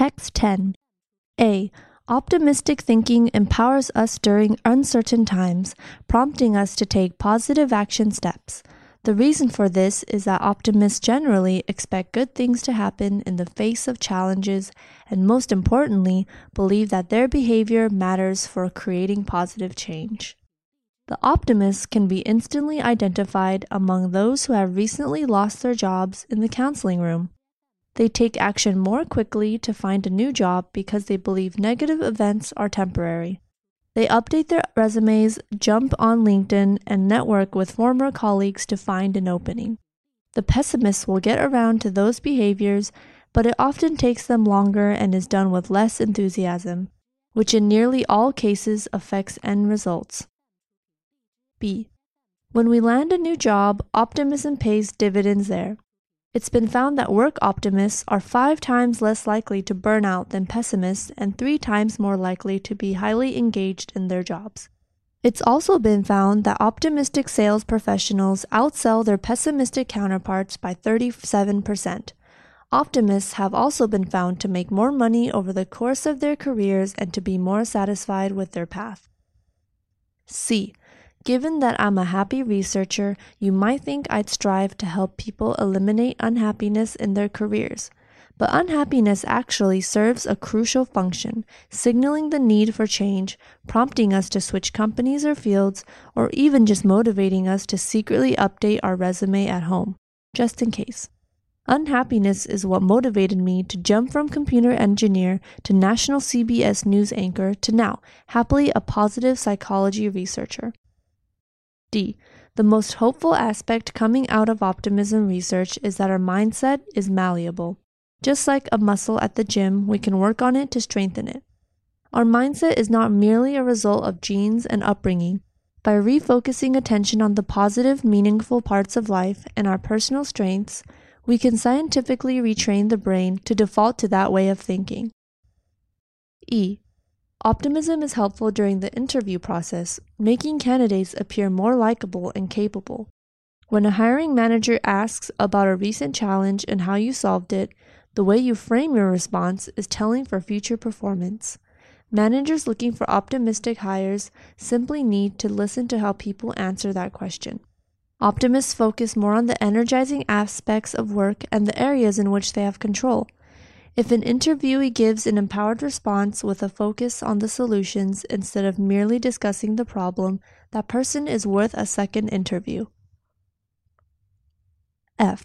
Text 10. A. Optimistic thinking empowers us during uncertain times, prompting us to take positive action steps. The reason for this is that optimists generally expect good things to happen in the face of challenges and, most importantly, believe that their behavior matters for creating positive change. The optimists can be instantly identified among those who have recently lost their jobs in the counseling room. They take action more quickly to find a new job because they believe negative events are temporary. They update their resumes, jump on LinkedIn, and network with former colleagues to find an opening. The pessimists will get around to those behaviors, but it often takes them longer and is done with less enthusiasm, which in nearly all cases affects end results. B. When we land a new job, optimism pays dividends there. It's been found that work optimists are five times less likely to burn out than pessimists and three times more likely to be highly engaged in their jobs. It's also been found that optimistic sales professionals outsell their pessimistic counterparts by 37%. Optimists have also been found to make more money over the course of their careers and to be more satisfied with their path. C. Given that I'm a happy researcher, you might think I'd strive to help people eliminate unhappiness in their careers. But unhappiness actually serves a crucial function, signaling the need for change, prompting us to switch companies or fields, or even just motivating us to secretly update our resume at home, just in case. Unhappiness is what motivated me to jump from computer engineer to national CBS news anchor to now, happily a positive psychology researcher. D. The most hopeful aspect coming out of optimism research is that our mindset is malleable. Just like a muscle at the gym, we can work on it to strengthen it. Our mindset is not merely a result of genes and upbringing. By refocusing attention on the positive, meaningful parts of life and our personal strengths, we can scientifically retrain the brain to default to that way of thinking. E. Optimism is helpful during the interview process, making candidates appear more likable and capable. When a hiring manager asks about a recent challenge and how you solved it, the way you frame your response is telling for future performance. Managers looking for optimistic hires simply need to listen to how people answer that question. Optimists focus more on the energizing aspects of work and the areas in which they have control. If an interviewee gives an empowered response with a focus on the solutions instead of merely discussing the problem, that person is worth a second interview. F.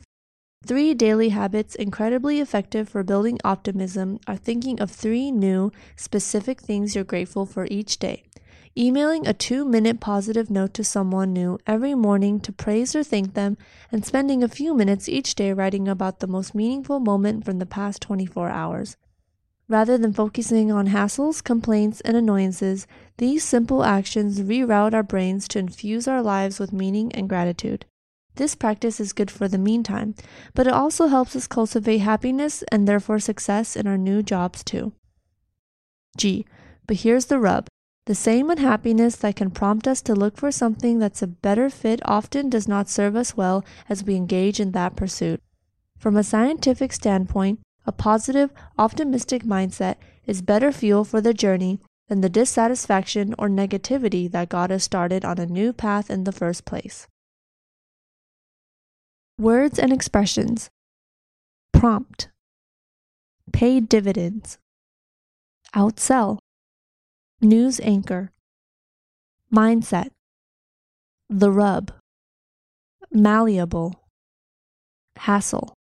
Three daily habits incredibly effective for building optimism are thinking of three new, specific things you're grateful for each day. Emailing a two minute positive note to someone new every morning to praise or thank them, and spending a few minutes each day writing about the most meaningful moment from the past 24 hours. Rather than focusing on hassles, complaints, and annoyances, these simple actions reroute our brains to infuse our lives with meaning and gratitude. This practice is good for the meantime, but it also helps us cultivate happiness and therefore success in our new jobs too. G. But here's the rub the same unhappiness that can prompt us to look for something that's a better fit often does not serve us well as we engage in that pursuit. From a scientific standpoint, a positive, optimistic mindset is better fuel for the journey than the dissatisfaction or negativity that got us started on a new path in the first place. Words and expressions prompt, pay dividends, outsell News anchor. Mindset. The rub. Malleable. Hassle.